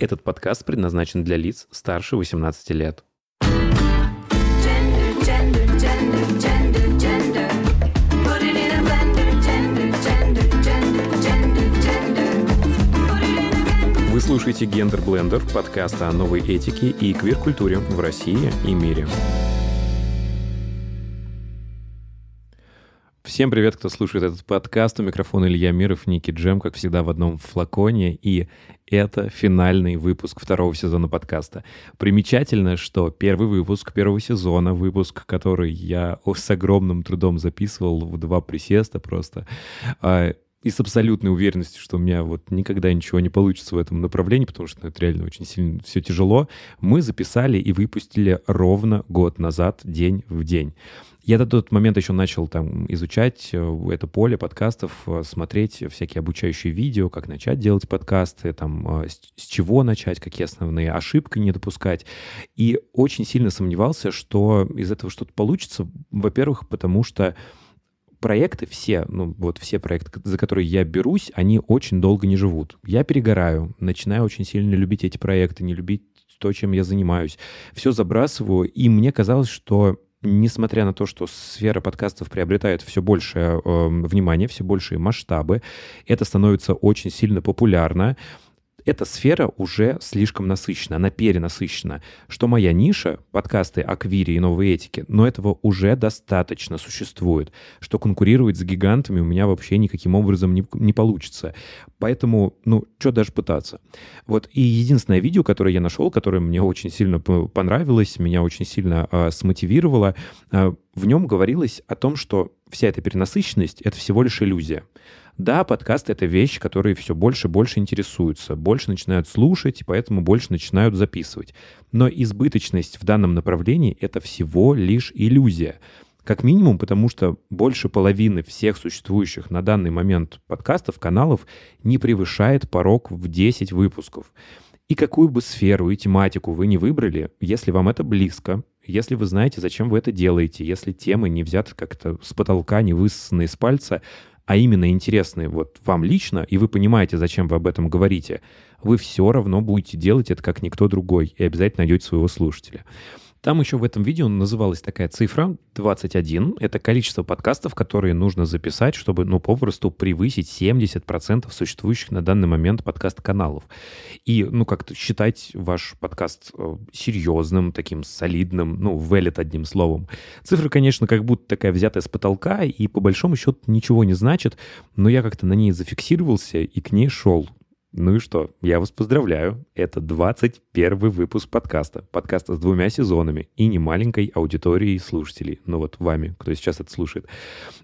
Этот подкаст предназначен для лиц старше 18 лет. Gender, gender, gender. Вы слушаете «Гендер Блендер» подкаст о новой этике и квир-культуре в России и мире. Всем привет, кто слушает этот подкаст. У микрофона Илья Миров, Ники Джем, как всегда, в одном флаконе. И это финальный выпуск второго сезона подкаста. Примечательно, что первый выпуск первого сезона, выпуск, который я с огромным трудом записывал в два присеста просто, а, и с абсолютной уверенностью, что у меня вот никогда ничего не получится в этом направлении, потому что это реально очень сильно все тяжело, мы записали и выпустили ровно год назад, день в день. Я до тот момент еще начал там изучать э, это поле подкастов, э, смотреть всякие обучающие видео, как начать делать подкасты, там, э, с чего начать, какие основные ошибки не допускать. И очень сильно сомневался, что из этого что-то получится. Во-первых, потому что проекты все, ну вот все проекты, за которые я берусь, они очень долго не живут. Я перегораю, начинаю очень сильно любить эти проекты, не любить то, чем я занимаюсь. Все забрасываю, и мне казалось, что несмотря на то, что сфера подкастов приобретает все большее э, внимание, все большие масштабы, это становится очень сильно популярно, эта сфера уже слишком насыщена, она перенасыщена. Что моя ниша, подкасты о квире и новой этике, но этого уже достаточно существует. Что конкурировать с гигантами у меня вообще никаким образом не, не получится. Поэтому, ну, что даже пытаться. Вот, и единственное видео, которое я нашел, которое мне очень сильно понравилось, меня очень сильно э, смотивировало, э, в нем говорилось о том, что вся эта перенасыщенность — это всего лишь иллюзия. Да, подкаст — это вещь, которые все больше и больше интересуются, больше начинают слушать, и поэтому больше начинают записывать. Но избыточность в данном направлении — это всего лишь иллюзия. Как минимум, потому что больше половины всех существующих на данный момент подкастов, каналов не превышает порог в 10 выпусков. И какую бы сферу и тематику вы не выбрали, если вам это близко, если вы знаете, зачем вы это делаете, если темы не взяты как-то с потолка, не высосаны из пальца, а именно интересны вот вам лично, и вы понимаете, зачем вы об этом говорите, вы все равно будете делать это как никто другой и обязательно найдете своего слушателя. Там еще в этом видео называлась такая цифра 21. Это количество подкастов, которые нужно записать, чтобы, ну, попросту превысить 70% существующих на данный момент подкаст-каналов. И, ну, как-то считать ваш подкаст э, серьезным, таким солидным, ну, велит одним словом. Цифра, конечно, как будто такая взятая с потолка, и по большому счету ничего не значит, но я как-то на ней зафиксировался и к ней шел. Ну и что? Я вас поздравляю. Это 21 выпуск подкаста. Подкаста с двумя сезонами и немаленькой аудиторией слушателей. Ну вот вами, кто сейчас это слушает.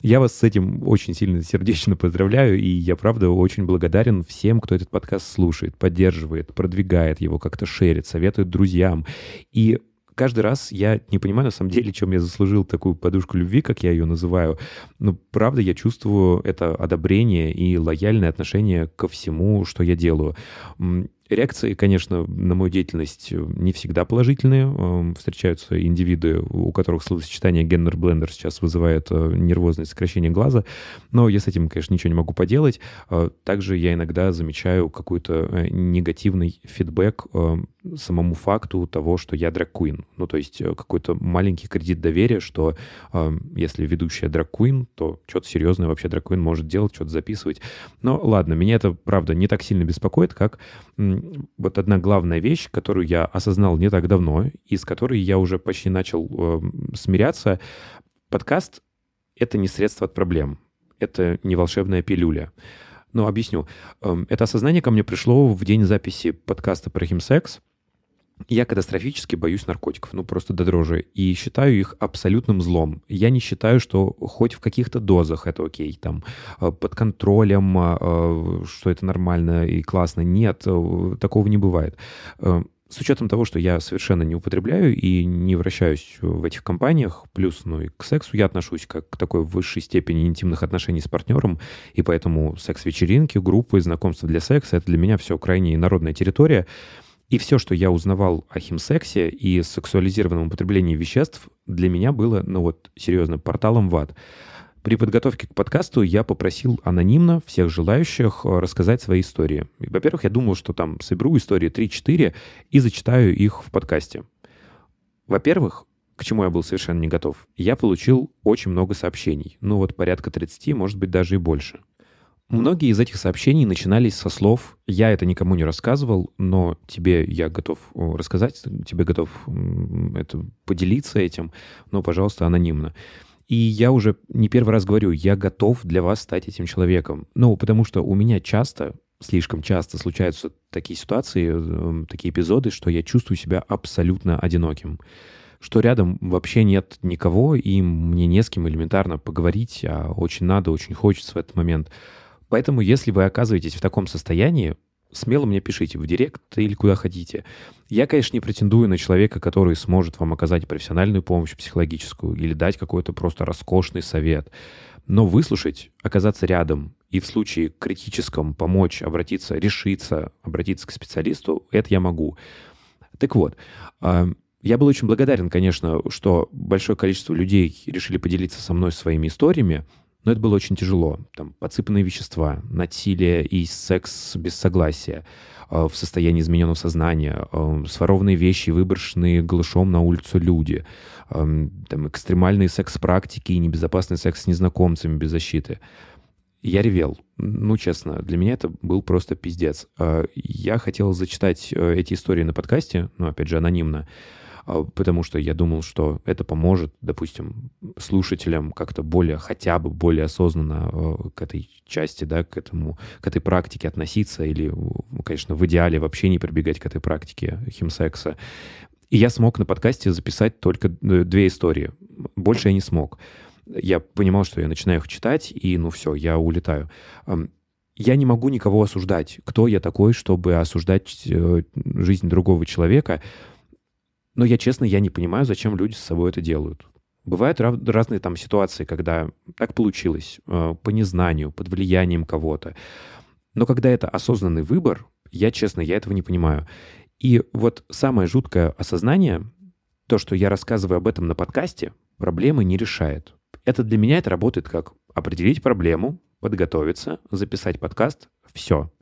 Я вас с этим очень сильно сердечно поздравляю, и я, правда, очень благодарен всем, кто этот подкаст слушает, поддерживает, продвигает его, как-то шерит, советует друзьям. И каждый раз я не понимаю, на самом деле, чем я заслужил такую подушку любви, как я ее называю. Но правда я чувствую это одобрение и лояльное отношение ко всему, что я делаю. Реакции, конечно, на мою деятельность э, не всегда положительные. Эм, встречаются индивиды, у которых словосочетание gender-blender сейчас вызывает э, нервозное сокращение глаза. Но я с этим, конечно, ничего не могу поделать. Э, также я иногда замечаю какой-то негативный фидбэк самому факту того, что я драг-куин. Ну, то есть какой-то маленький кредит доверия, что если ведущая драг-куин, то что-то серьезное вообще драг-куин может делать, что-то записывать. Но ладно, меня это, правда, не так сильно беспокоит, как вот одна главная вещь, которую я осознал не так давно, и с которой я уже почти начал э, смиряться. Подкаст — это не средство от проблем, это не волшебная пилюля. Но объясню. Эм, это осознание ко мне пришло в день записи подкаста про химсекс. Я катастрофически боюсь наркотиков, ну просто до дрожи, и считаю их абсолютным злом. Я не считаю, что хоть в каких-то дозах это окей, там, э, под контролем, э, э, что это нормально и классно. Нет, такого не бывает. С учетом того, что я совершенно не употребляю и не вращаюсь в этих компаниях, плюс, ну и к сексу я отношусь как к такой высшей степени интимных отношений с партнером, и поэтому секс-вечеринки, группы, знакомства для секса — это для меня все крайне народная территория, и все, что я узнавал о химсексе и сексуализированном употреблении веществ, для меня было, ну вот, серьезно, порталом в ад. При подготовке к подкасту я попросил анонимно всех желающих э, рассказать свои истории. И, Во-первых, я думал, что там соберу истории 3-4 и зачитаю их в подкасте. Во-первых, к чему я был совершенно не готов, я получил очень много сообщений. Ну вот порядка 30, может быть, даже и больше. Многие из этих сообщений начинались со слов «я это никому не рассказывал, но тебе я готов э, рассказать, тебе готов это, поделиться этим, но, пожалуйста, анонимно». И я уже не первый раз говорю, я готов для вас стать этим человеком. Ну, потому что у меня часто, слишком часто случаются такие ситуации, э, такие эпизоды, что я чувствую себя абсолютно одиноким. Что рядом вообще нет никого, и мне не с кем элементарно поговорить, а очень надо, очень хочется в этот момент. Поэтому, если вы оказываетесь в таком состоянии, смело мне пишите в директ или куда хотите. Я, конечно, не претендую на человека, который сможет вам оказать профессиональную помощь психологическую или дать какой-то просто роскошный совет. Но выслушать, оказаться рядом и в случае критическом помочь, обратиться, решиться, обратиться к специалисту, это я могу. Так вот, а, я был очень благодарен, конечно, что большое количество людей решили поделиться со мной своими историями, но это было очень тяжело. Там подсыпанные вещества, насилие и секс без согласия, э, в состоянии измененного сознания, э, сворованные вещи, выброшенные голышом на улицу люди, э, там экстремальные секс-практики и небезопасный секс с незнакомцами без защиты. Я ревел. Ну, честно, для меня это был просто пиздец. Э, Я хотел зачитать эти истории на подкасте, ну, опять же, анонимно, потому что я думал, что это поможет, допустим, слушателям как-то более, хотя бы более осознанно э, к этой части, да, к этому, к этой практике относиться или, ну, конечно, в идеале вообще не прибегать к этой практике химсекса. И я смог на подкасте записать только э, две истории. Больше я не смог. Я понимал, что я начинаю их читать, и ну все, я улетаю. Я не могу никого осуждать. Кто я такой, чтобы осуждать э, жизнь другого человека? Но я честно, я не понимаю, зачем люди с собой это делают. Бывают разные там ситуации, когда так получилось, э, по незнанию, под влиянием кого-то. Но когда это осознанный выбор, я честно, я этого не понимаю. И вот самое жуткое осознание, то, что я рассказываю об этом на подкасте, проблемы не решает. Это для меня это работает как определить проблему, подготовиться, записать подкаст, все.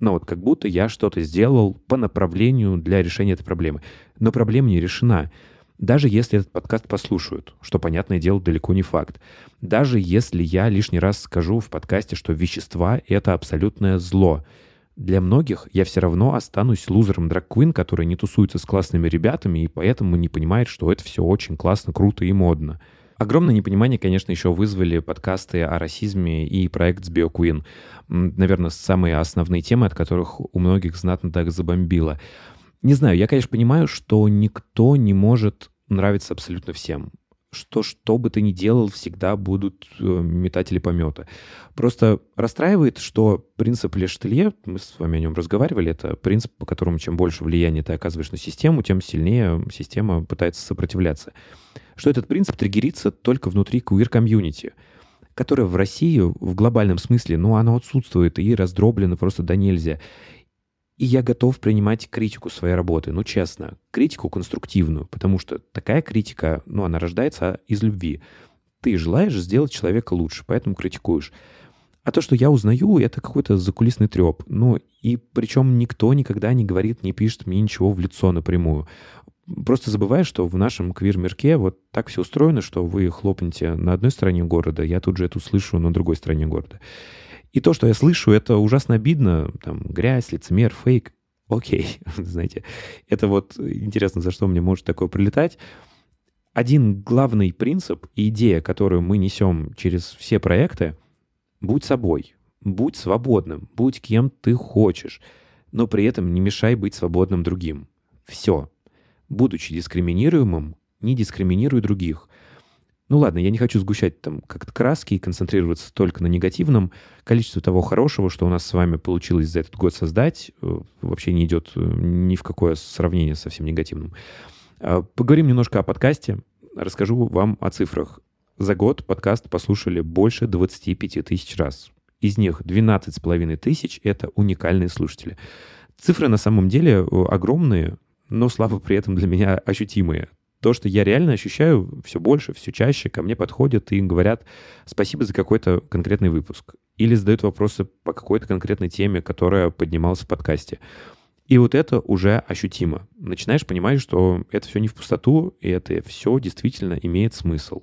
Но вот как будто я что-то сделал по направлению для решения этой проблемы. Но проблема не решена. Даже если этот подкаст послушают, что, понятное дело, далеко не факт. Даже если я лишний раз скажу в подкасте, что вещества — это абсолютное зло. Для многих я все равно останусь лузером драг-квин, который не тусуется с классными ребятами и поэтому не понимает, что это все очень классно, круто и модно. Огромное непонимание, конечно, еще вызвали подкасты о расизме и проект с BioQueen. Наверное, самые основные темы, от которых у многих знатно так забомбило. Не знаю, я, конечно, понимаю, что никто не может нравиться абсолютно всем. Что что бы ты ни делал, всегда будут э, метатели помета. Просто расстраивает, что принцип Лештелье, мы с вами о нем разговаривали, это принцип, по которому чем больше влияния ты оказываешь на систему, тем сильнее система пытается сопротивляться. Что этот принцип триггерится только внутри queer-комьюнити, которое в России в глобальном смысле, ну, оно отсутствует и раздроблено просто до нельзя. И я готов принимать критику своей работы, ну, честно, критику конструктивную, потому что такая критика, ну, она рождается из любви. Ты желаешь сделать человека лучше, поэтому критикуешь. А то, что я узнаю, это какой-то закулисный треп. Ну, и причем никто никогда не говорит, не пишет мне ничего в лицо напрямую. Просто забываешь, что в нашем квир-мирке вот так все устроено, что вы хлопнете на одной стороне города, я тут же это услышу на другой стороне города. И то, что я слышу, это ужасно обидно. Там грязь, лицемер, фейк. Окей, знаете, это вот интересно, за что мне может такое прилетать. Один главный принцип и идея, которую мы несем через все проекты, будь собой, будь свободным, будь кем ты хочешь, но при этом не мешай быть свободным другим. Все. Будучи дискриминируемым, не дискриминируй других. Ну ладно, я не хочу сгущать там как-то краски и концентрироваться только на негативном. Количество того хорошего, что у нас с вами получилось за этот год создать, э, вообще не идет э, ни в какое сравнение со всем негативным. А, Поговорим немножко о подкасте. Расскажу вам о цифрах. За год подкаст послушали больше 25 тысяч раз. Из них 12,5 тысяч — это уникальные слушатели. Цифры на самом деле э, огромные, но слабо при этом для меня ощутимые. то, что я реально ощущаю все больше, все чаще ко мне подходят и говорят спасибо за какой-то конкретный выпуск. Или задают вопросы по какой-то конкретной теме, которая поднималась в подкасте. И вот это уже ощутимо. Начинаешь понимать, что это все не в пустоту, и это все действительно имеет смысл.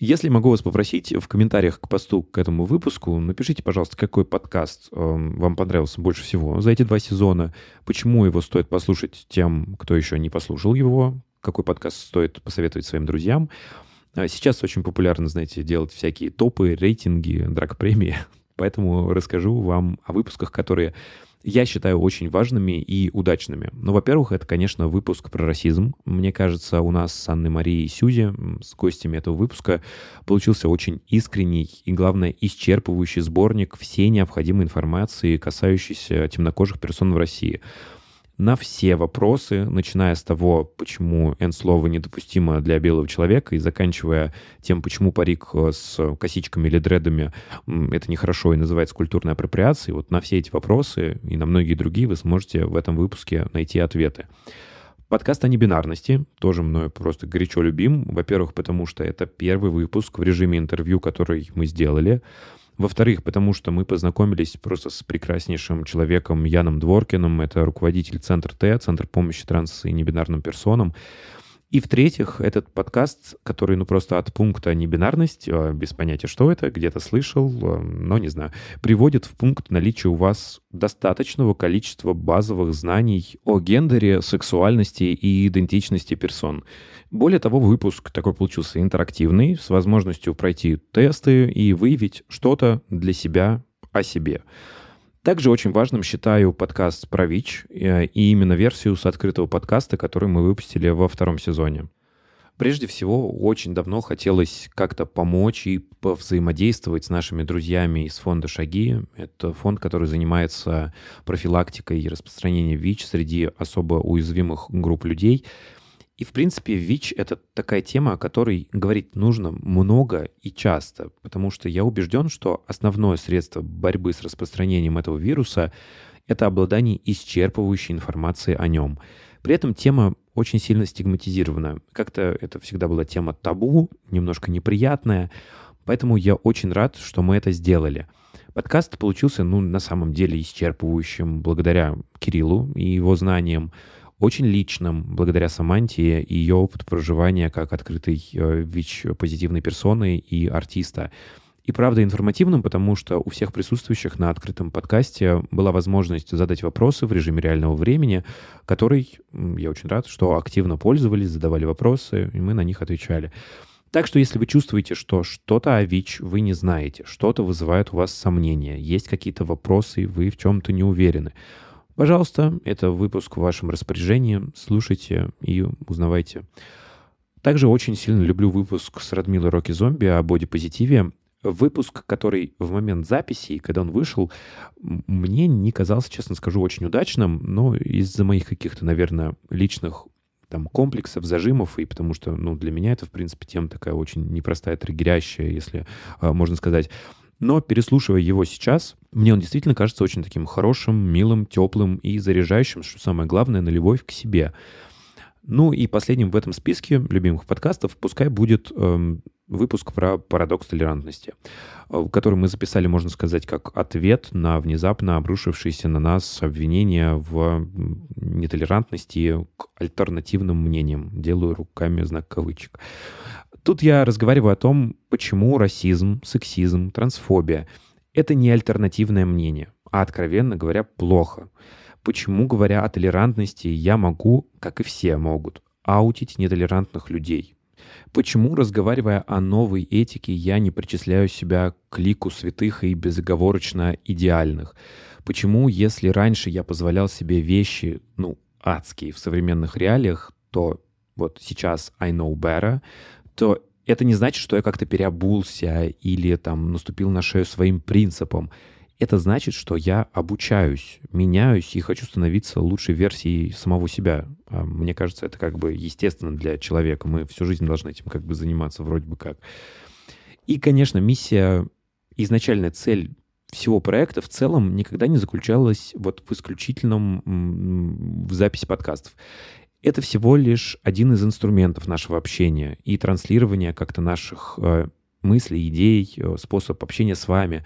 Если могу вас попросить, в комментариях к посту к этому выпуску напишите, пожалуйста, какой подкаст э, вам понравился больше всего за эти два сезона, почему его стоит послушать тем, кто еще не послушал его, какой подкаст стоит посоветовать своим друзьям. А Сейчас очень популярно, знаете, делать всякие топы, рейтинги, драг-премии, поэтому расскажу вам о выпусках, которые я считаю очень важными и удачными. Ну, во-первых, это, конечно, выпуск про расизм. Мне кажется, у нас с Анной Марией и Сюзи, с гостями этого выпуска, получился очень искренний и, главное, исчерпывающий сборник всей необходимой информации, касающейся темнокожих персон в России на все вопросы, начиная с того, почему N-слово недопустимо для белого человека, и заканчивая тем, почему парик э, с косичками или дредами это нехорошо и называется культурной апроприацией, вот на все эти вопросы и на многие другие вы сможете в этом выпуске найти ответы. Подкаст о небинарности, тоже мною просто горячо любим. Во-первых, потому что это первый выпуск в режиме интервью, который мы сделали. Во-вторых, потому что мы познакомились просто с прекраснейшим человеком Яном Дворкиным. Это руководитель Центра Т, Центр помощи транс и небинарным персонам. И в-третьих, этот подкаст, который, ну, просто от пункта небинарность, э, без понятия, что это, где-то слышал, э, но не знаю, приводит в пункт наличия у вас достаточного количества базовых знаний о гендере, сексуальности и идентичности персон. Более того, выпуск такой получился интерактивный, с возможностью пройти тесты и выявить что-то для себя о себе. Также очень важным считаю подкаст про ВИЧ э, и именно версию с открытого подкаста, который мы выпустили во втором сезоне. Прежде всего, очень давно хотелось как-то помочь и повзаимодействовать с нашими друзьями из фонда «Шаги». Это фонд, который занимается профилактикой и распространением ВИЧ среди особо уязвимых групп людей – и, в принципе, ВИЧ — это такая тема, о которой говорить нужно много и часто, потому что я убежден, что основное средство борьбы с распространением этого вируса — это обладание исчерпывающей информацией о нем. При этом тема очень сильно стигматизирована. Как-то это всегда была тема табу, немножко неприятная, поэтому я очень рад, что мы это сделали. Подкаст получился, ну, на самом деле исчерпывающим благодаря Кириллу и его знаниям, очень личным, благодаря Саманте и ее опыту проживания как открытой э, ВИЧ-позитивной персоны и артиста. И правда информативным, потому что у всех присутствующих на открытом подкасте была возможность задать вопросы в режиме реального времени, который, я очень рад, что активно пользовались, задавали вопросы, и мы на них отвечали. Так что если вы чувствуете, что что-то о ВИЧ вы не знаете, что-то вызывает у вас сомнения, есть какие-то вопросы, вы в чем-то не уверены, Пожалуйста, это выпуск в вашем распоряжении. Слушайте и узнавайте. Также очень сильно люблю выпуск с Радмилой Роки Зомби о бодипозитиве. Выпуск, который в момент записи, когда он вышел, мне не казался, честно скажу, очень удачным, но из-за моих каких-то, наверное, личных там комплексов, зажимов, и потому что, ну, для меня это, в принципе, тема такая очень непростая, триггерящая, если э, можно сказать. Но переслушивая его сейчас, мне он действительно кажется очень таким хорошим, милым, теплым и заряжающим, что самое главное, на любовь к себе. Ну и последним в этом списке любимых подкастов пускай будет эм, выпуск про парадокс толерантности, э, который мы записали, можно сказать, как ответ на внезапно обрушившиеся на нас обвинения в нетолерантности к альтернативным мнениям. Делаю руками знак кавычек. Тут я разговариваю о том, почему расизм, сексизм, трансфобия — это не альтернативное мнение, а, откровенно говоря, плохо. Почему, говоря о толерантности, я могу, как и все могут, аутить нетолерантных людей? Почему, разговаривая о новой этике, я не причисляю себя к лику святых и безоговорочно идеальных? Почему, если раньше я позволял себе вещи, ну, адские в современных реалиях, то вот сейчас I know better, то это не значит, что я как-то переобулся или там наступил на шею своим принципам. Это значит, что я обучаюсь, меняюсь и хочу становиться лучшей версией самого себя. А мне кажется, это как бы естественно для человека. Мы всю жизнь должны этим как бы заниматься вроде бы как. И, конечно, миссия, изначальная цель всего проекта в целом никогда не заключалась вот в исключительном в записи подкастов Это всего лишь один из инструментов нашего общения и транслирования как-то наших э, мыслей, идей, э, способ общения с вами.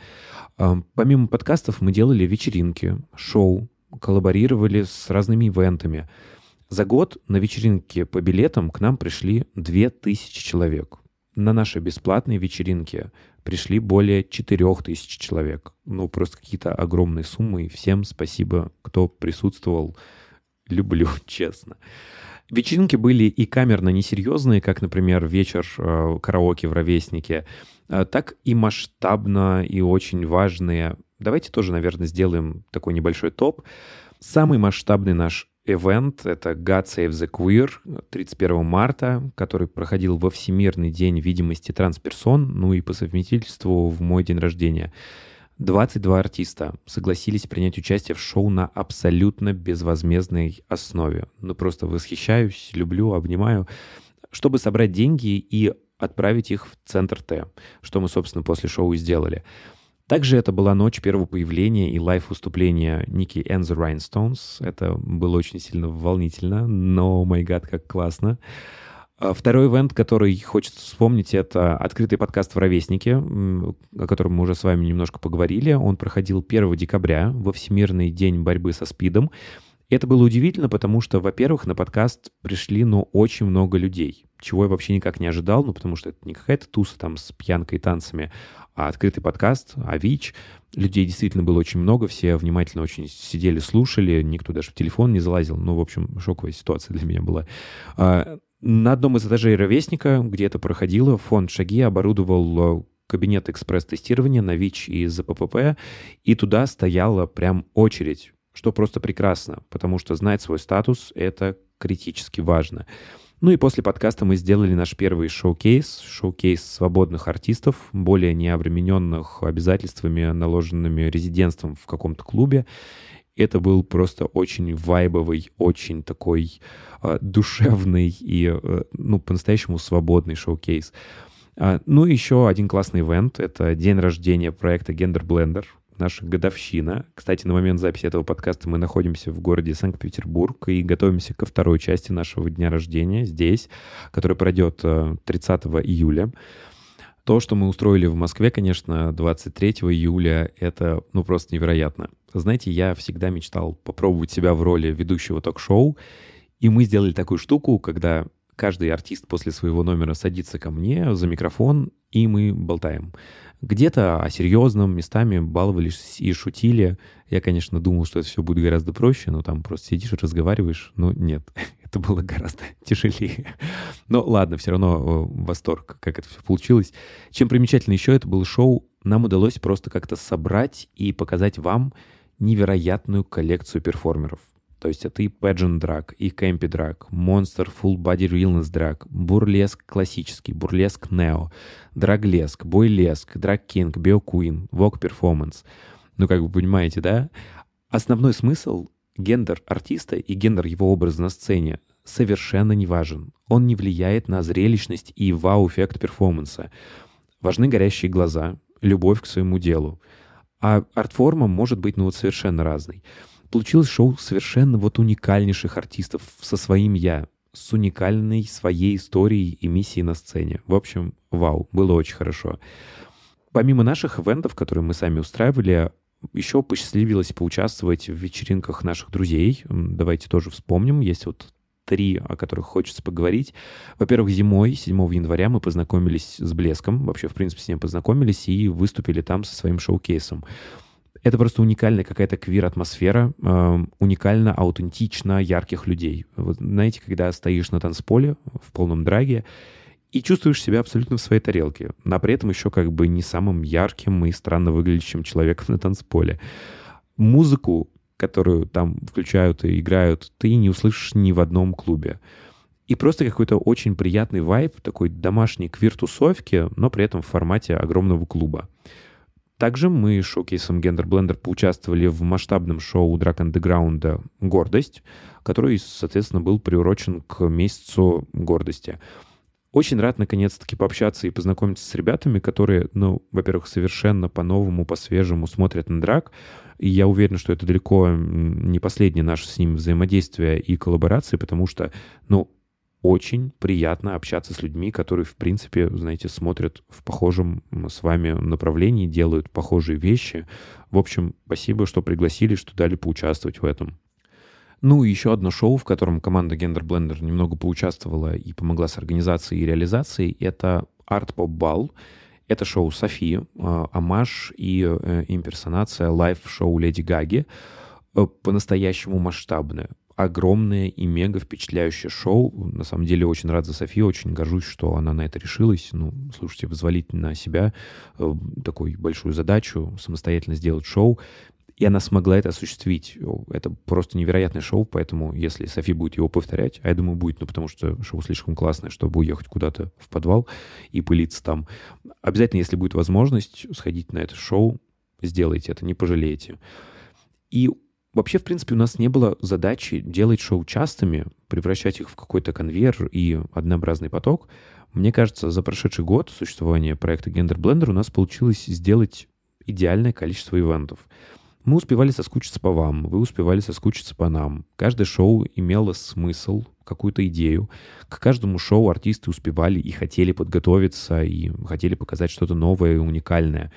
Э, помимо подкастов мы делали вечеринки, шоу, коллаборировали с разными ивентами. За год на вечеринке по билетам к нам пришли 2000 человек. На наши бесплатные вечеринки пришли более 4000 человек. Ну, просто какие-то огромные суммы. И всем спасибо, кто присутствовал. Люблю, честно. Вечеринки были и камерно несерьезные, как, например, вечер э, караоке в «Ровеснике», э, так и масштабно и очень важные. Давайте тоже, наверное, сделаем такой небольшой топ. Самый масштабный наш ивент — это God Save the Queer 31 марта, который проходил во Всемирный день видимости трансперсон, ну и по совместительству в мой день рождения. 22 артиста согласились принять участие в шоу на абсолютно безвозмездной основе. Ну, просто восхищаюсь, люблю, обнимаю. Чтобы собрать деньги и отправить их в Центр Т, что мы, собственно, после шоу и сделали. Также это была ночь первого появления и лайв-выступления Ники and the Rhinestones. Это было очень сильно волнительно, но, май гад, как классно. А Второй ивент, который хочется вспомнить, это открытый подкаст в «Ровеснике», м, о котором мы уже с вами немножко поговорили. Он проходил 1 декабря во Всемирный день борьбы со СПИДом. Это было удивительно, потому что, во-первых, на подкаст пришли, ну, очень много людей, чего я вообще никак не ожидал, ну, потому что это не какая-то туса там с пьянкой и танцами, а открытый подкаст, а ВИЧ. Людей действительно было очень много, все внимательно очень сидели, слушали, никто даже в телефон не залазил. Ну, в общем, шоковая ситуация для меня была. А, На одном из этажей «Ровесника», где это проходило, фонд «Шаги» оборудовал э, кабинет экспресс-тестирования на ВИЧ и ЗППП, и туда стояла прям очередь, что просто прекрасно, потому что знать свой статус — это критически важно. Ну и после подкаста мы сделали наш первый шоу-кейс, шоу-кейс свободных артистов, более не обремененных обязательствами, наложенными резидентством в каком-то клубе. Это был просто очень вайбовый, очень такой э, душевный и, э, ну, по-настоящему свободный шоу-кейс. А, ну и еще один классный ивент — это день рождения проекта Gender Blender, наша годовщина. Кстати, на момент записи этого подкаста мы находимся в городе Санкт-Петербург и готовимся ко второй части нашего дня рождения здесь, который пройдет э, 30 июля. То, что мы устроили в Москве, конечно, 23 июля, это, ну, просто невероятно. Знаете, я всегда мечтал попробовать себя в роли ведущего ток-шоу, и мы сделали такую штуку, когда каждый артист после своего номера садится ко мне за микрофон, и мы болтаем. Где-то о серьезном, местами баловались и шутили. Я, конечно, думал, что это все будет гораздо проще, но там просто сидишь и разговариваешь. Но нет, это было гораздо тяжелее. Но ладно, все равно э, восторг, как это все получилось. Чем примечательно еще это было шоу, нам удалось просто как-то собрать и показать вам невероятную коллекцию перформеров. То есть это и pageant drag, и campy drag, monster full body realness drag, бурлеск классический, бурлеск нео, draglesque, boylesque, drag king, bio queen, vogue performance. Ну, как вы понимаете, да? Основной смысл гендер артиста и гендер его образа на сцене совершенно не важен. Он не влияет на зрелищность и вау-эффект перформанса. Важны горящие глаза, любовь к своему делу. А арт-форма может быть, ну, вот совершенно разной. Получилось шоу совершенно вот уникальнейших артистов со своим «я», с уникальной своей историей и миссией на сцене. В общем, вау, было очень хорошо. Помимо наших ивентов, которые мы сами устраивали, еще посчастливилось поучаствовать в вечеринках наших друзей. Давайте тоже вспомним. Есть вот три, о которых хочется поговорить. Во-первых, зимой, 7 января, мы познакомились с Блеском. Вообще, в принципе, с ним познакомились и выступили там со своим шоу-кейсом. Это просто уникальная какая-то квир-атмосфера, эм, уникально, аутентично ярких людей. Вот знаете, когда стоишь на танцполе в полном драге и чувствуешь себя абсолютно в своей тарелке, но при этом еще как бы не самым ярким и странно выглядящим человеком на танцполе. Музыку, которую там включают и играют, ты не услышишь ни в одном клубе. И просто какой-то очень приятный вайб, такой домашней квир-тусовки, но при этом в формате огромного клуба. Также мы с шоу-кейсом Gender Blender поучаствовали в масштабном шоу Drag Underground «Гордость», который, соответственно, был приурочен к месяцу гордости. Очень рад наконец-таки пообщаться и познакомиться с ребятами, которые, ну, во-первых, совершенно по-новому, по-свежему смотрят на драк. И я уверен, что это далеко не последнее наше с ним взаимодействие и коллаборации, потому что, ну, очень приятно общаться с людьми, которые, в принципе, знаете, смотрят в похожем с вами направлении, делают похожие вещи. В общем, спасибо, что пригласили, что дали поучаствовать в этом. Ну и еще одно шоу, в котором команда Gender Blender немного поучаствовала и помогла с организацией и реализацией, это Art Pop Ball. Это шоу Софии, э, Амаш и э, имперсонация live -шоу Леди Гаги. Э, По-настоящему масштабное, огромное и мега впечатляющее шоу. На самом деле очень рад за Софию, очень горжусь, что она на это решилась. Ну, слушайте, взвалить на себя э, такую большую задачу, самостоятельно сделать шоу. И она смогла это осуществить. Это просто невероятное шоу, поэтому если Софи будет его повторять, а я думаю, будет, ну потому что шоу слишком классное, чтобы уехать куда-то в подвал и пылиться там. Обязательно, если будет возможность, сходить на это шоу, сделайте это, не пожалеете. И вообще, в принципе, у нас не было задачи делать шоу частыми, превращать их в какой-то конвейер и однообразный поток. Мне кажется, за прошедший год существования проекта Gender Blender у нас получилось сделать идеальное количество ивентов. Мы успевали соскучиться по вам, вы успевали соскучиться по нам. Каждое шоу имело смысл, какую-то идею. К каждому шоу артисты успевали и хотели подготовиться, и хотели показать что-то новое и уникальное.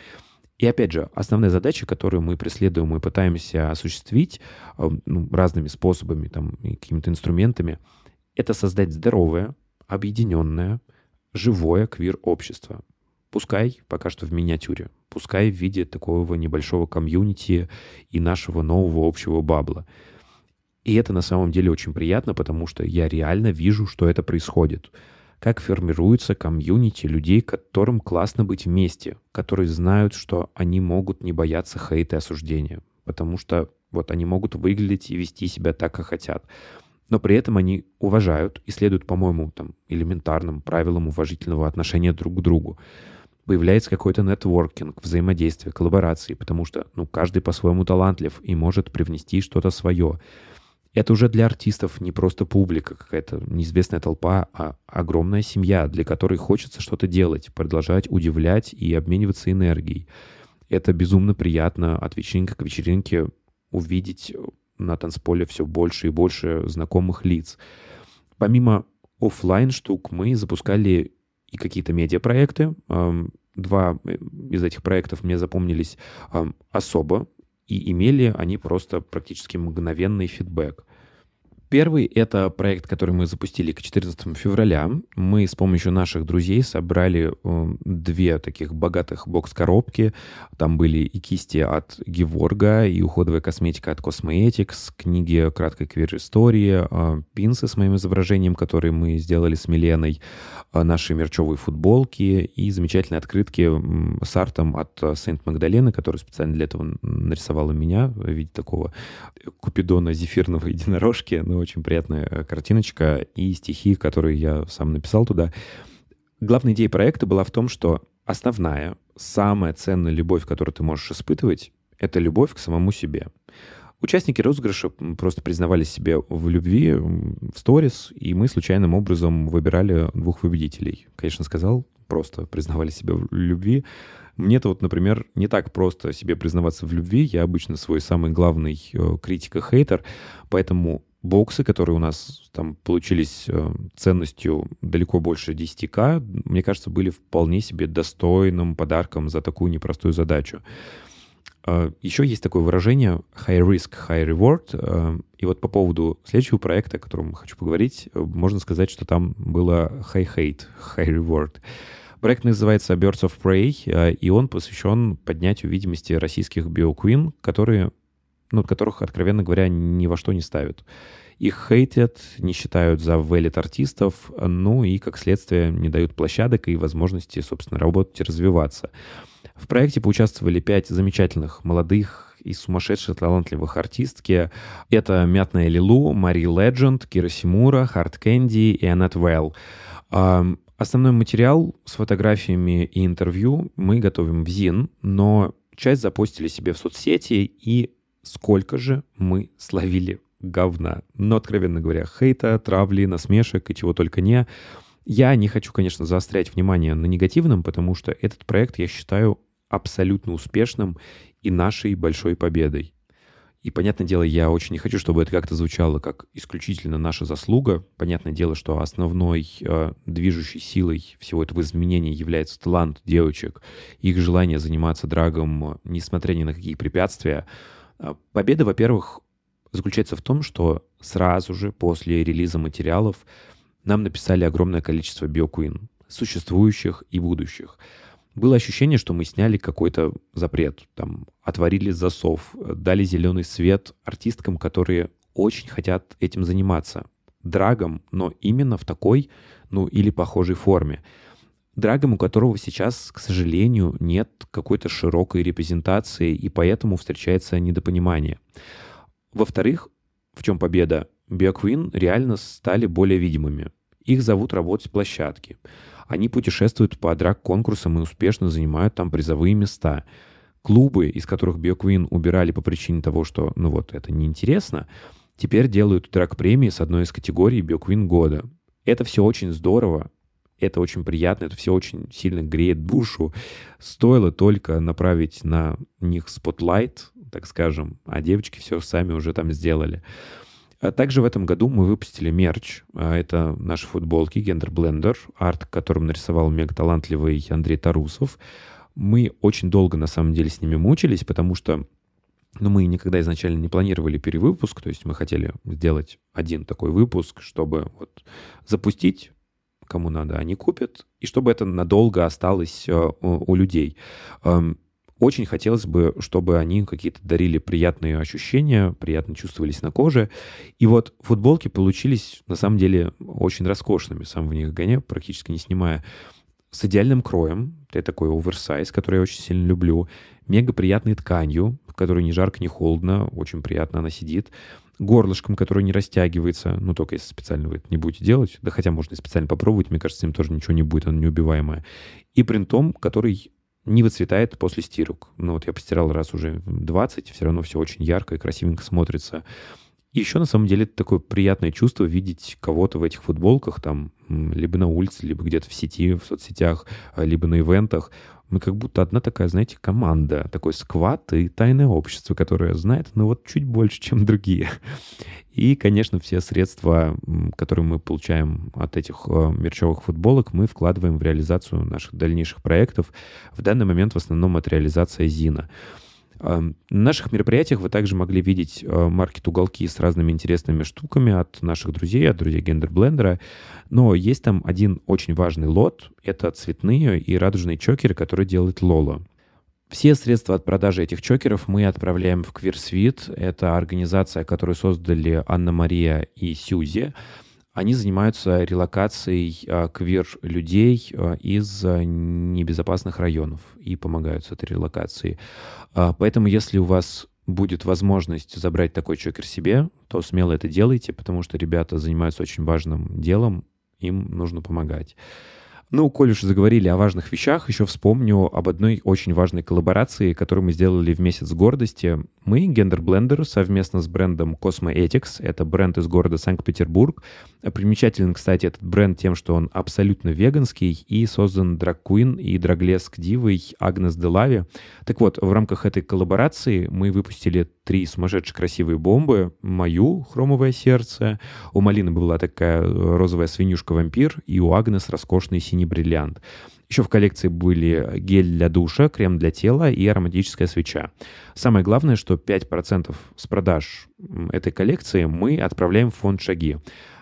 И опять же, основная задача, которую мы преследуем и пытаемся осуществить э, ну, разными способами, там, какими-то инструментами, это создать здоровое, объединенное, живое квир-общество. Пускай пока что в миниатюре, пускай в виде такого небольшого комьюнити и нашего нового общего бабла. И это на самом деле очень приятно, потому что я реально вижу, что это происходит. Как формируется комьюнити людей, которым классно быть вместе, которые знают, что они могут не бояться хейта и осуждения, потому что вот они могут выглядеть и вести себя так, как хотят. Но при этом они уважают и следуют, по-моему, там, элементарным правилам уважительного отношения друг к другу появляется какой-то нетворкинг, взаимодействие, коллаборации, потому что ну, каждый по-своему талантлив и может привнести что-то свое. Это уже для артистов не просто публика, какая-то неизвестная толпа, а огромная семья, для которой хочется что-то делать, продолжать удивлять и обмениваться энергией. Это безумно приятно от вечеринки к вечеринке увидеть на танцполе все больше и больше знакомых лиц. Помимо оффлайн штук мы запускали и какие-то медиапроекты. Ам, Два э, из этих проектов мне запомнились ам, особо, и имели они просто практически мгновенный фидбэк. Первый — это проект, который мы запустили к 14 февраля. Мы с помощью наших друзей собрали э, две таких богатых бокс-коробки. Там были и кисти от Геворга, и уходовая косметика от Cosmetics, книги краткой квир-истории, э, пинсы с моим изображением, которые мы сделали с Миленой, э, наши мерчевые футболки и замечательные открытки с артом от э, Сент-Магдалены, который специально для этого нарисовала меня в виде такого купидона зефирного единорожки. Ну, очень приятная э, картиночка и стихи, которые я сам написал туда. Главная идея проекта была в том, что основная, самая ценная любовь, которую ты можешь испытывать, это любовь к самому себе. Участники розыгрыша просто признавались себе в любви в сторис, и мы случайным образом выбирали двух победителей. Конечно, сказал, просто признавали себе в любви. Мне-то вот, например, не так просто себе признаваться в любви. Я обычно свой самый главный э, критик и хейтер, поэтому боксы, которые у нас там получились э, ценностью далеко больше 10к, мне кажется, были вполне себе достойным подарком за такую непростую задачу. Э, Еще есть такое выражение high risk, high reward. Э, И вот по поводу следующего проекта, о котором хочу поговорить, можно сказать, что там было high hate, high reward. Проект называется Birds of Prey, и он посвящен поднятию видимости российских биоквин, которые, ну, которых, откровенно говоря, ни во что не ставят. Их хейтят, не считают за вэлит артистов, ну и, как следствие, не дают площадок и возможности, собственно, работать и развиваться. В проекте поучаствовали пять замечательных молодых и сумасшедших талантливых артистки. Это Мятная Лилу, Мари Ледженд, Кира Симура, Харт Кэнди и Аннет Вэлл. Основной материал с фотографиями и интервью мы готовим в ЗИН, но часть запостили себе в соцсети, и сколько же мы словили говна. Но, откровенно говоря, хейта, травли, насмешек и чего только не. Я не хочу, конечно, заострять внимание на негативном, потому что этот проект я считаю абсолютно успешным и нашей большой победой. И, понятное дело, я очень не хочу, чтобы это как-то звучало как исключительно наша заслуга. Понятное дело, что основной э, движущей силой всего этого изменения является талант девочек, их желание заниматься драгом, несмотря ни на какие препятствия. А Победа, во-первых, заключается в том, что сразу же после релиза материалов нам написали огромное количество биокуин, существующих и будущих. Было ощущение, что мы сняли какой-то запрет, там, отворили засов, дали зеленый свет артисткам, которые очень хотят этим заниматься. Драгом, но именно в такой, ну, или похожей форме. Драгом, у которого сейчас, к сожалению, нет какой-то широкой репрезентации, и поэтому встречается недопонимание. Во-вторых, в чем победа? Bio queen реально стали более видимыми. Их зовут работать площадки. Они путешествуют по драг-конкурсам и успешно занимают там призовые места. Клубы, из которых bio queen убирали по причине того, что, ну вот, это неинтересно, теперь делают драг-премии с одной из категорий bio queen года. Это все очень здорово, это очень приятно, это все очень сильно греет душу. Стоило только направить на них spotlight, так скажем, а девочки все сами уже там сделали. А также в этом году мы выпустили мерч. А Это наши футболки Gender Blender, арт, которым нарисовал мега талантливый Андрей Тарусов. Мы очень долго, на самом деле, с ними мучились, потому что ну, мы никогда изначально не планировали перевыпуск, то есть мы хотели сделать один такой выпуск, чтобы вот запустить, кому надо, они купят, и чтобы это надолго осталось э, у, людей. Эм, Очень хотелось бы, чтобы они какие-то дарили приятные ощущения, приятно чувствовались на коже. И вот футболки получились, на самом деле, очень роскошными. Сам в них гоняю, практически не снимая. С идеальным кроем, это такой оверсайз, который я очень сильно люблю. Мега приятной тканью, в которой ни жарко, ни холодно, очень приятно она сидит. Горлышком, которое не растягивается, ну, только если специально вы это не будете делать. Да хотя можно и специально попробовать, мне кажется, с ним тоже ничего не будет, оно неубиваемое. И принтом, который не выцветает после стирок. Ну вот я постирал раз уже 20, все равно все очень ярко и красивенько смотрится. И еще на самом деле это такое приятное чувство видеть кого-то в этих футболках, там, либо на улице, либо где-то в сети, в соцсетях, либо на ивентах. Мы как будто одна такая, знаете, команда, такой сквад и тайное общество, которое знает, ну вот чуть больше, чем другие. И, конечно, все средства, которые мы получаем от этих э, мерчевых футболок, мы вкладываем в реализацию наших дальнейших проектов. В данный момент в основном это реализация Зина. На наших мероприятиях вы также могли видеть э, маркет-уголки с разными интересными штуками от наших друзей, от друзей Гендер Блендера. Но есть там один очень важный лот. Это цветные и радужные чокеры, которые делает Лола. Все средства от продажи этих чокеров мы отправляем в QueerSuite. Это организация, которую создали Анна-Мария и Сьюзи. Они занимаются релокацией а, квир-людей а, из а, небезопасных районов и помогают с этой релокацией. А, Поэтому, если у вас будет возможность забрать такой чокер себе, то смело это делайте, потому что ребята занимаются очень важным делом, им нужно помогать. Ну, коль уж заговорили о важных вещах, еще вспомню об одной очень важной коллаборации, которую мы сделали в месяц гордости. Мы, Blender, совместно с брендом Cosmoetics, это бренд из города Санкт-Петербург. Примечателен, кстати, этот бренд тем, что он абсолютно веганский и создан драг-куин и драглеск дивой Агнес Делави. Так вот, в рамках этой коллаборации мы выпустили три сумасшедшие красивые бомбы. Мою «Хромовое сердце», у Малины была такая розовая свинюшка-вампир, и у Агнес роскошный синий бриллиант. Еще в коллекции были гель для душа, крем для тела и ароматическая свеча. Самое главное, что 5% с продаж этой коллекции мы отправляем в фонд «Шаги».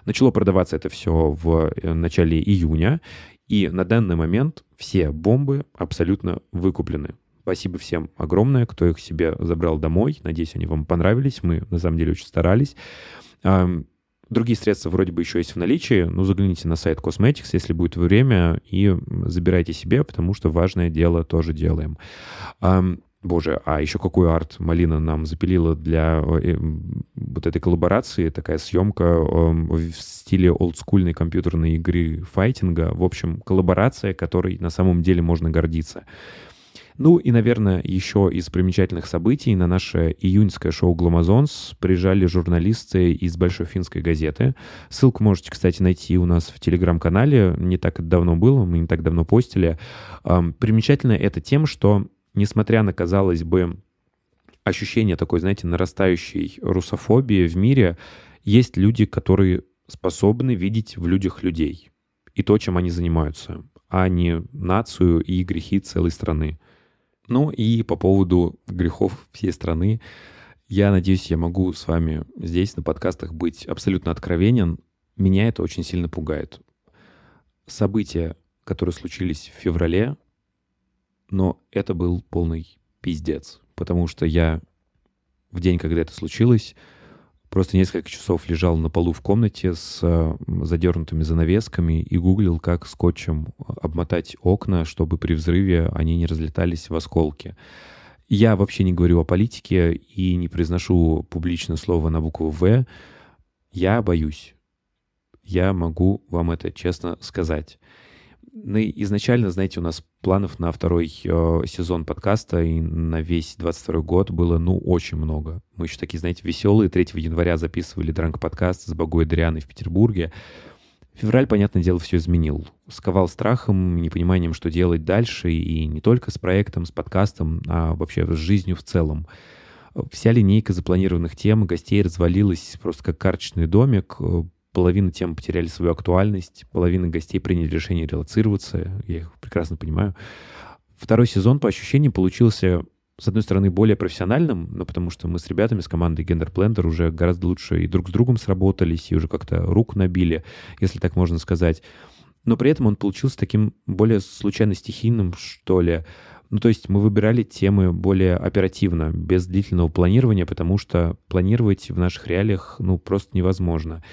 Начало продаваться это все в э, начале июня, и на данный момент все бомбы абсолютно выкуплены. Спасибо всем огромное, кто их себе забрал домой. Надеюсь, они вам понравились. Мы, на самом деле, очень старались. Другие средства вроде бы еще есть в наличии. Ну, загляните на сайт Cosmetics, если будет время, и забирайте себе, потому что важное дело тоже делаем. Боже, а еще какой арт Малина нам запилила для э, вот этой коллаборации. Такая съемка в стиле олдскульной компьютерной игры файтинга. В общем, коллаборация, которой на самом деле можно гордиться. Ну и, наверное, еще из примечательных событий на наше июньское шоу «Гламазонс» приезжали журналисты из Большой финской газеты. Ссылку можете, кстати, найти у нас в телеграм-канале. Не так это давно было, мы не так давно постили. Примечательно это тем, что, несмотря на, казалось бы, ощущение такой, знаете, нарастающей русофобии в мире, есть люди, которые способны видеть в людях людей и то, чем они занимаются, а не нацию и грехи целой страны. Ну и по поводу грехов всей страны, я надеюсь, я могу с вами здесь на подкастах быть абсолютно откровенен. Меня это очень сильно пугает. События, которые случились в феврале, но это был полный пиздец, потому что я в день, когда это случилось, просто несколько часов лежал на полу в комнате с э, задернутыми занавесками и гуглил, как скотчем обмотать окна, чтобы при взрыве они не разлетались в осколки. Я вообще не говорю о политике и не произношу публично слово на букву «В». Я боюсь. Я могу вам это честно сказать. Ну, изначально, знаете, у нас планов на второй э, сезон подкаста и на весь 22 год было, ну, очень много. Мы еще такие, знаете, веселые. 3 января записывали дранк-подкаст с Богой Дрианой в Петербурге. Февраль, понятное дело, все изменил. Сковал страхом, непониманием, что делать дальше, и не только с проектом, с подкастом, а вообще с жизнью в целом. Вся линейка запланированных тем гостей развалилась просто как карточный домик половина тем потеряли свою актуальность, половина гостей приняли решение релацироваться, я их прекрасно понимаю. Второй сезон, по ощущениям, получился, с одной стороны, более профессиональным, но потому что мы с ребятами, с командой Gender Blender уже гораздо лучше и друг с другом сработались, и уже как-то рук набили, если так можно сказать. Но при этом он получился таким более случайно-стихийным, что ли. Ну, то есть мы выбирали темы более оперативно, без длительного планирования, потому что планировать в наших реалиях, ну, просто невозможно.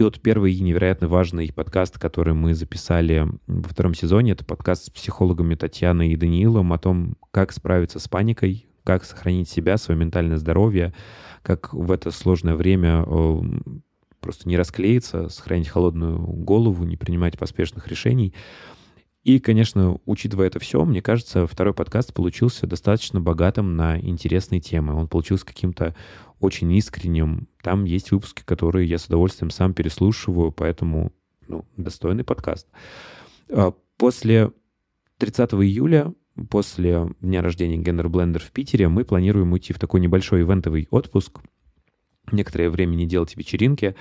И вот первый невероятно важный подкаст, который мы записали во втором сезоне, это подкаст с психологами Татьяной и Даниилом о том, как справиться с паникой, как сохранить себя, свое ментальное здоровье, как в это сложное время э, просто не расклеиться, сохранить холодную голову, не принимать поспешных решений. И, конечно, учитывая это все, мне кажется, второй подкаст получился достаточно богатым на интересные темы. Он получился каким-то очень искренним. Там есть выпуски, которые я с удовольствием сам переслушиваю, поэтому ну, достойный подкаст. А, после 30 июля, после дня рождения Гендер Блендер в Питере, мы планируем уйти в такой небольшой ивентовый отпуск, некоторое время не делать вечеринки.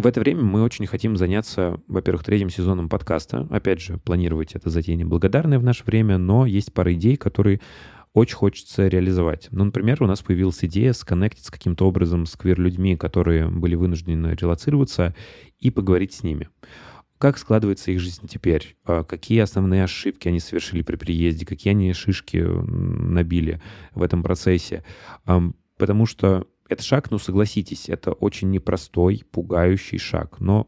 В это время мы очень хотим заняться, во-первых, третьим сезоном подкаста. Опять же, планировать это затея неблагодарное в наше время, но есть пара идей, которые очень хочется реализовать. Ну, например, у нас появилась идея сконнектиться каким-то образом с квир-людьми, которые были вынуждены релацироваться, и поговорить с ними. Как складывается их жизнь теперь? А какие основные ошибки они совершили при приезде? Какие они шишки набили в этом процессе? Потому что этот шаг, ну, согласитесь, это очень непростой, пугающий шаг. Но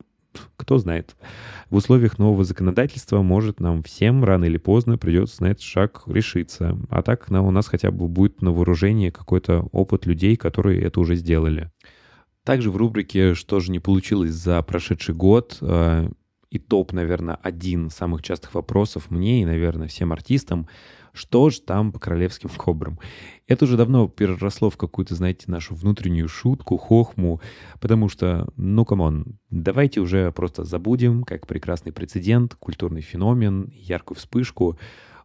кто знает. В условиях нового законодательства, может, нам всем рано или поздно придется на этот шаг решиться. А так на, у нас хотя бы будет на вооружении какой-то опыт людей, которые это уже сделали. Также в рубрике «Что же не получилось за прошедший год» э, и топ, наверное, один самых частых вопросов мне и, наверное, всем артистам — что же там по королевским кобрам? Это уже давно переросло в какую-то, знаете, нашу внутреннюю шутку, хохму, потому что, ну, come on, давайте уже просто забудем, как прекрасный прецедент, культурный феномен, яркую вспышку.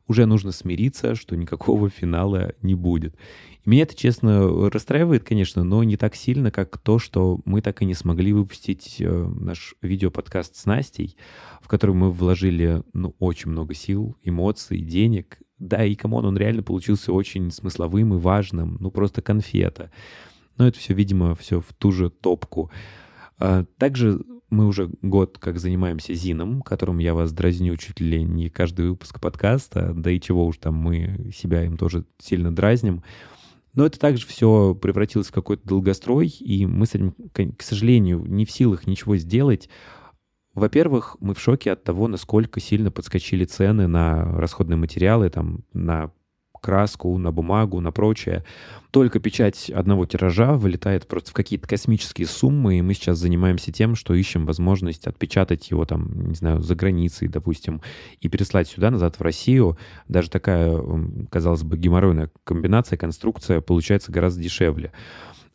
Уже нужно смириться, что никакого финала не будет. И меня это, честно, расстраивает, конечно, но не так сильно, как то, что мы так и не смогли выпустить э, наш видеоподкаст с Настей, в который мы вложили, ну, очень много сил, эмоций, денег, да, и come on, он реально получился очень смысловым и важным, ну просто конфета. Но это все, видимо, все в ту же топку. А, также мы уже год как занимаемся zine ом, которым я вас дразню чуть ли не каждый выпуск подкаста, да и чего уж там мы себя им тоже сильно дразним. Но это также все превратилось в какой-то долгострой, и мы с этим, к сожалению, не в силах ничего сделать. Во-первых, мы в шоке от того, насколько сильно подскочили цены на расходные материалы, там, на краску, на бумагу, на прочее. Только печать одного тиража вылетает просто в какие-то космические суммы, и мы сейчас занимаемся тем, что ищем возможность отпечатать его там, не знаю, за границей, допустим, и переслать сюда, назад в Россию. Даже такая, казалось бы, геморройная комбинация, конструкция получается гораздо дешевле.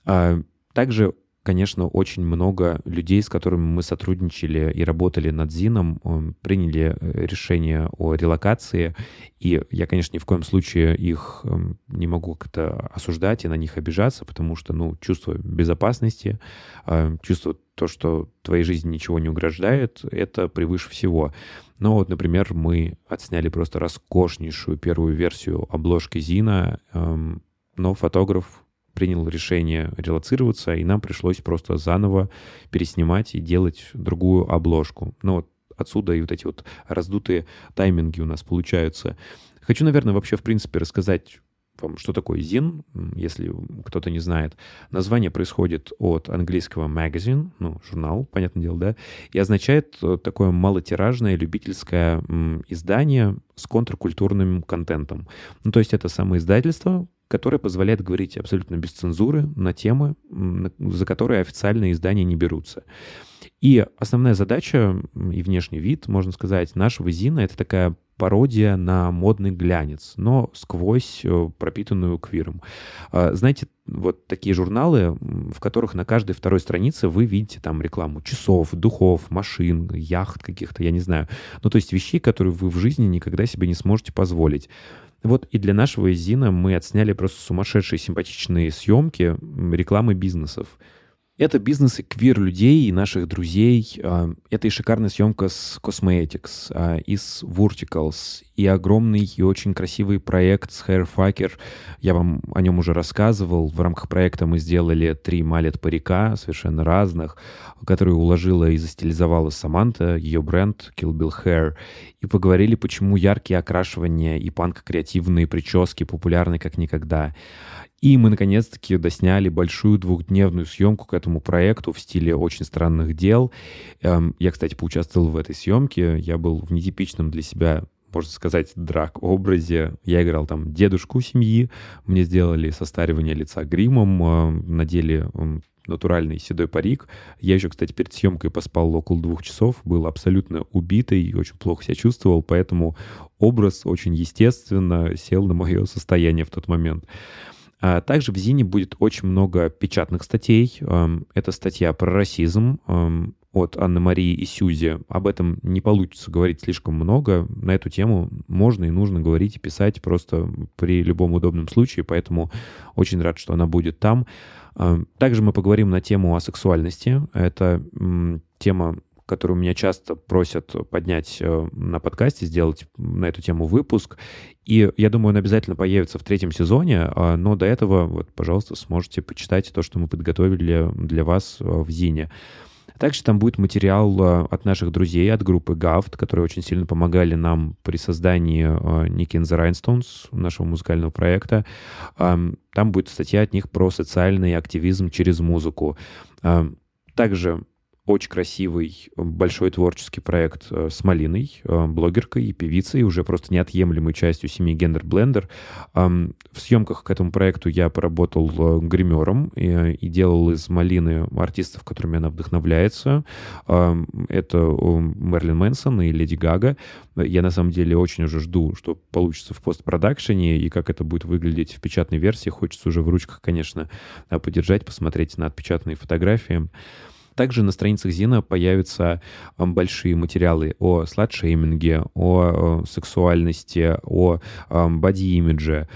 А, Также конечно, очень много людей, с которыми мы сотрудничали и работали над ЗИНом, эм, приняли э, решение о релокации. И я, конечно, ни в коем случае их эм, не могу как-то осуждать и на них обижаться, потому что, ну, чувство безопасности, э, чувство то, что твоей жизни ничего не угрожает, это превыше всего. Но вот, например, мы отсняли просто роскошнейшую первую версию обложки Зина, эм, но фотограф принял решение релацироваться, и нам пришлось просто заново переснимать и делать другую обложку. Ну вот отсюда и вот эти вот раздутые тайминги у нас получаются. Хочу, наверное, вообще, в принципе, рассказать вам, что такое зин, если кто-то не знает. Название происходит от английского magazine, ну, журнал, понятное дело, да, и означает э, такое малотиражное любительское издание с контркультурным контентом. Ну, то есть это самоиздательство, которая позволяет говорить абсолютно без цензуры на темы, за которые официальные издания не берутся. И основная задача и внешний вид, можно сказать, нашего Зина — это такая пародия на модный глянец, но сквозь э, пропитанную квиром. А, знаете, вот такие журналы, в которых на каждой второй странице вы видите там рекламу часов, духов, машин, яхт каких-то, я не знаю. Ну, то есть вещей, которые вы в жизни никогда себе не сможете позволить. Вот и для нашего Зина мы отсняли просто сумасшедшие симпатичные съемки рекламы бизнесов. Это бизнесы квир-людей и наших друзей. А, это и шикарная съемка с Cosmetics, а, и с Verticals, и огромный и очень красивый проект с Hairfucker. Я вам о нем уже рассказывал. В рамках проекта мы сделали три малет парика, совершенно разных, которые уложила и застилизовала Саманта, ее бренд Kill Bill Hair. И поговорили, почему яркие окрашивания и панк-креативные прически популярны как никогда. И мы, наконец-таки, досняли большую двухдневную съемку к этому проекту в стиле очень странных дел. Эм, я, кстати, поучаствовал в этой съемке. Я был в нетипичном для себя можно сказать, драк-образе. Я играл там дедушку семьи, мне сделали состаривание лица гримом, эм, надели натуральный седой парик. Я еще, кстати, перед съемкой поспал около двух часов, был абсолютно убитый и очень плохо себя чувствовал, поэтому образ очень естественно сел на мое состояние в тот момент. А также в Зине будет очень много печатных статей. Эм, это статья про расизм эм, от Анны Марии и Сюзи. Об этом не получится говорить слишком много. На эту тему можно и нужно говорить и писать просто при любом удобном случае, поэтому очень рад, что она будет там. Эм, также мы поговорим на тему о сексуальности. Это тема которую меня часто просят поднять э, на подкасте, сделать на эту тему выпуск. И я думаю, он обязательно появится в третьем сезоне, а, но до этого, вот, пожалуйста, сможете почитать то, что мы подготовили для вас э, в Зине. Также там будет материал э, от наших друзей, от группы Гафт, которые очень сильно помогали нам при создании Nicky and the нашего музыкального проекта. Там будет статья от них про социальный активизм через музыку. Также очень красивый, большой творческий проект э, с Малиной, э, блогеркой и певицей, уже просто неотъемлемой частью семьи Гендер Блендер. В съемках к этому проекту я поработал э, гримером и, и делал из Малины артистов, которыми она вдохновляется. Это Мерлин Мэнсон и Леди Гага. Я на самом деле очень уже жду, что получится в постпродакшене и как это будет выглядеть в печатной версии. Хочется уже в ручках, конечно, подержать, посмотреть на отпечатанные фотографии. Также на страницах Зина появятся большие материалы о сладшейминге, о сексуальности, о боди-имидже.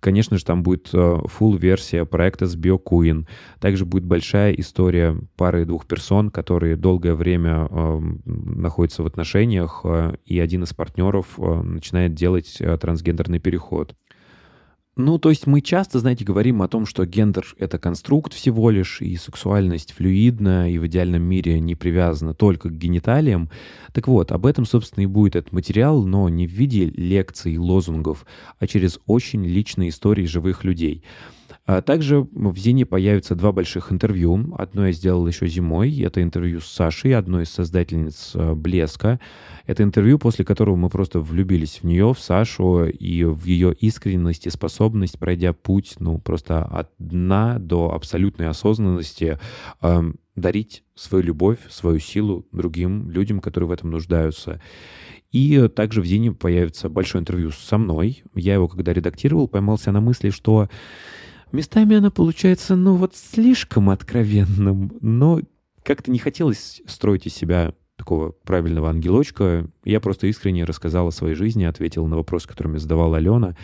Конечно же, там будет full версия проекта с BioQueen. Также будет большая история пары двух персон, которые долгое время находятся в отношениях, и один из партнеров начинает делать трансгендерный переход. Ну, то есть мы часто, знаете, говорим о том, что гендер — это конструкт всего лишь, и сексуальность флюидна, и в идеальном мире не привязана только к гениталиям. Так вот, об этом, собственно, и будет этот материал, но не в виде лекций лозунгов, а через очень личные истории живых людей. А также в Зине появятся два больших интервью. Одно я сделал еще зимой. Это интервью с Сашей, одной из создательниц э, «Блеска». Это интервью, после которого мы просто влюбились в нее, в Сашу, и в ее искренность и способность, пройдя путь, ну, просто от дна до абсолютной осознанности, эм, дарить свою любовь, свою силу другим людям, которые в этом нуждаются. И также в Зине появится большое интервью со мной. Я его, когда редактировал, поймался на мысли, что местами оно получается, ну вот, слишком откровенным, но как-то не хотелось строить из себя такого правильного ангелочка. Я просто искренне рассказал о своей жизни, ответил на вопрос, который мне задавала Алена.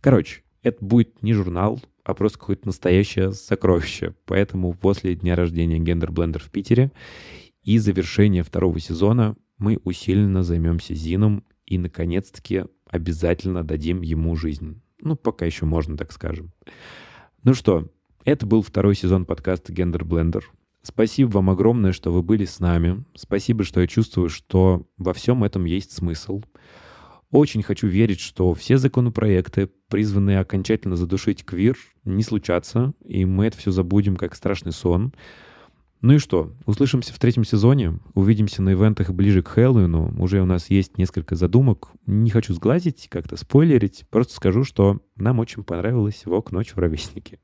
Короче, это будет не журнал, а просто какое-то настоящее сокровище. Поэтому после дня рождения Гендер Блендер в Питере и завершения второго сезона мы усиленно займемся Зином и, наконец-таки, обязательно дадим ему жизнь. Ну, пока еще можно, так скажем. Ну что, это был второй сезон подкаста Гендер Блендер. Спасибо вам огромное, что вы были с нами. Спасибо, что я чувствую, что во всем этом есть смысл. Очень хочу верить, что все законопроекты, призванные окончательно задушить квир, не случатся, и мы это все забудем как страшный сон. Ну и что, услышимся в третьем сезоне, увидимся на ивентах ближе к Хэллоуину, уже у нас есть несколько задумок, не хочу сглазить, как-то спойлерить, просто скажу, что нам очень понравилось «Вок. Ночь в ровеснике».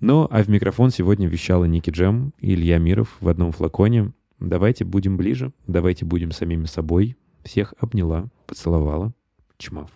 Ну, а в микрофон сегодня вещала Ники Джем и Илья Миров в одном флаконе. Давайте будем ближе, давайте будем самими собой. Всех обняла, поцеловала. Чмав.